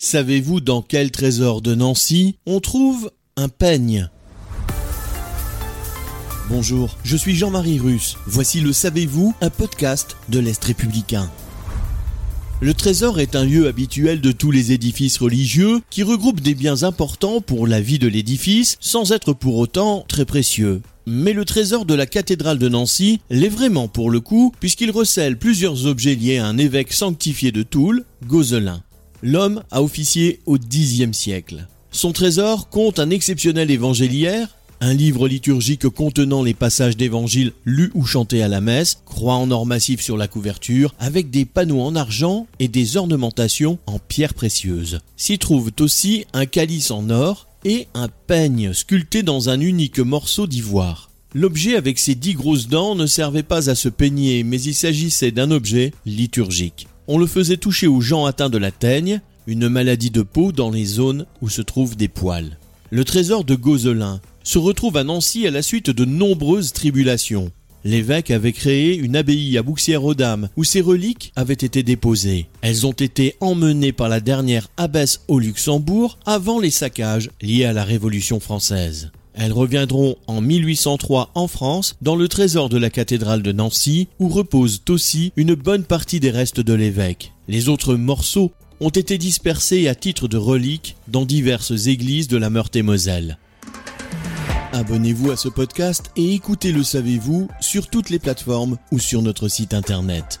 Savez-vous dans quel trésor de Nancy on trouve un peigne? Bonjour, je suis Jean-Marie Russe. Voici le Savez-vous, un podcast de l'Est républicain. Le trésor est un lieu habituel de tous les édifices religieux qui regroupe des biens importants pour la vie de l'édifice sans être pour autant très précieux. Mais le trésor de la cathédrale de Nancy l'est vraiment pour le coup puisqu'il recèle plusieurs objets liés à un évêque sanctifié de Toul, Gozelin. L'homme a officié au Xe siècle. Son trésor compte un exceptionnel évangéliaire, un livre liturgique contenant les passages d'évangile lus ou chantés à la messe, croix en or massif sur la couverture, avec des panneaux en argent et des ornementations en pierres précieuses. S'y trouvent aussi un calice en or et un peigne sculpté dans un unique morceau d'ivoire. L'objet avec ses dix grosses dents ne servait pas à se peigner, mais il s'agissait d'un objet liturgique on le faisait toucher aux gens atteints de la teigne, une maladie de peau dans les zones où se trouvent des poils. Le trésor de Gozelin se retrouve à Nancy à la suite de nombreuses tribulations. L'évêque avait créé une abbaye à Bouxières-aux-Dames où ses reliques avaient été déposées. Elles ont été emmenées par la dernière abbesse au Luxembourg avant les saccages liés à la Révolution française. Elles reviendront en 1803 en France dans le trésor de la cathédrale de Nancy où repose aussi une bonne partie des restes de l'évêque. Les autres morceaux ont été dispersés à titre de reliques dans diverses églises de la Meurthe-et-Moselle. Abonnez-vous à ce podcast et écoutez Le Savez-vous sur toutes les plateformes ou sur notre site internet.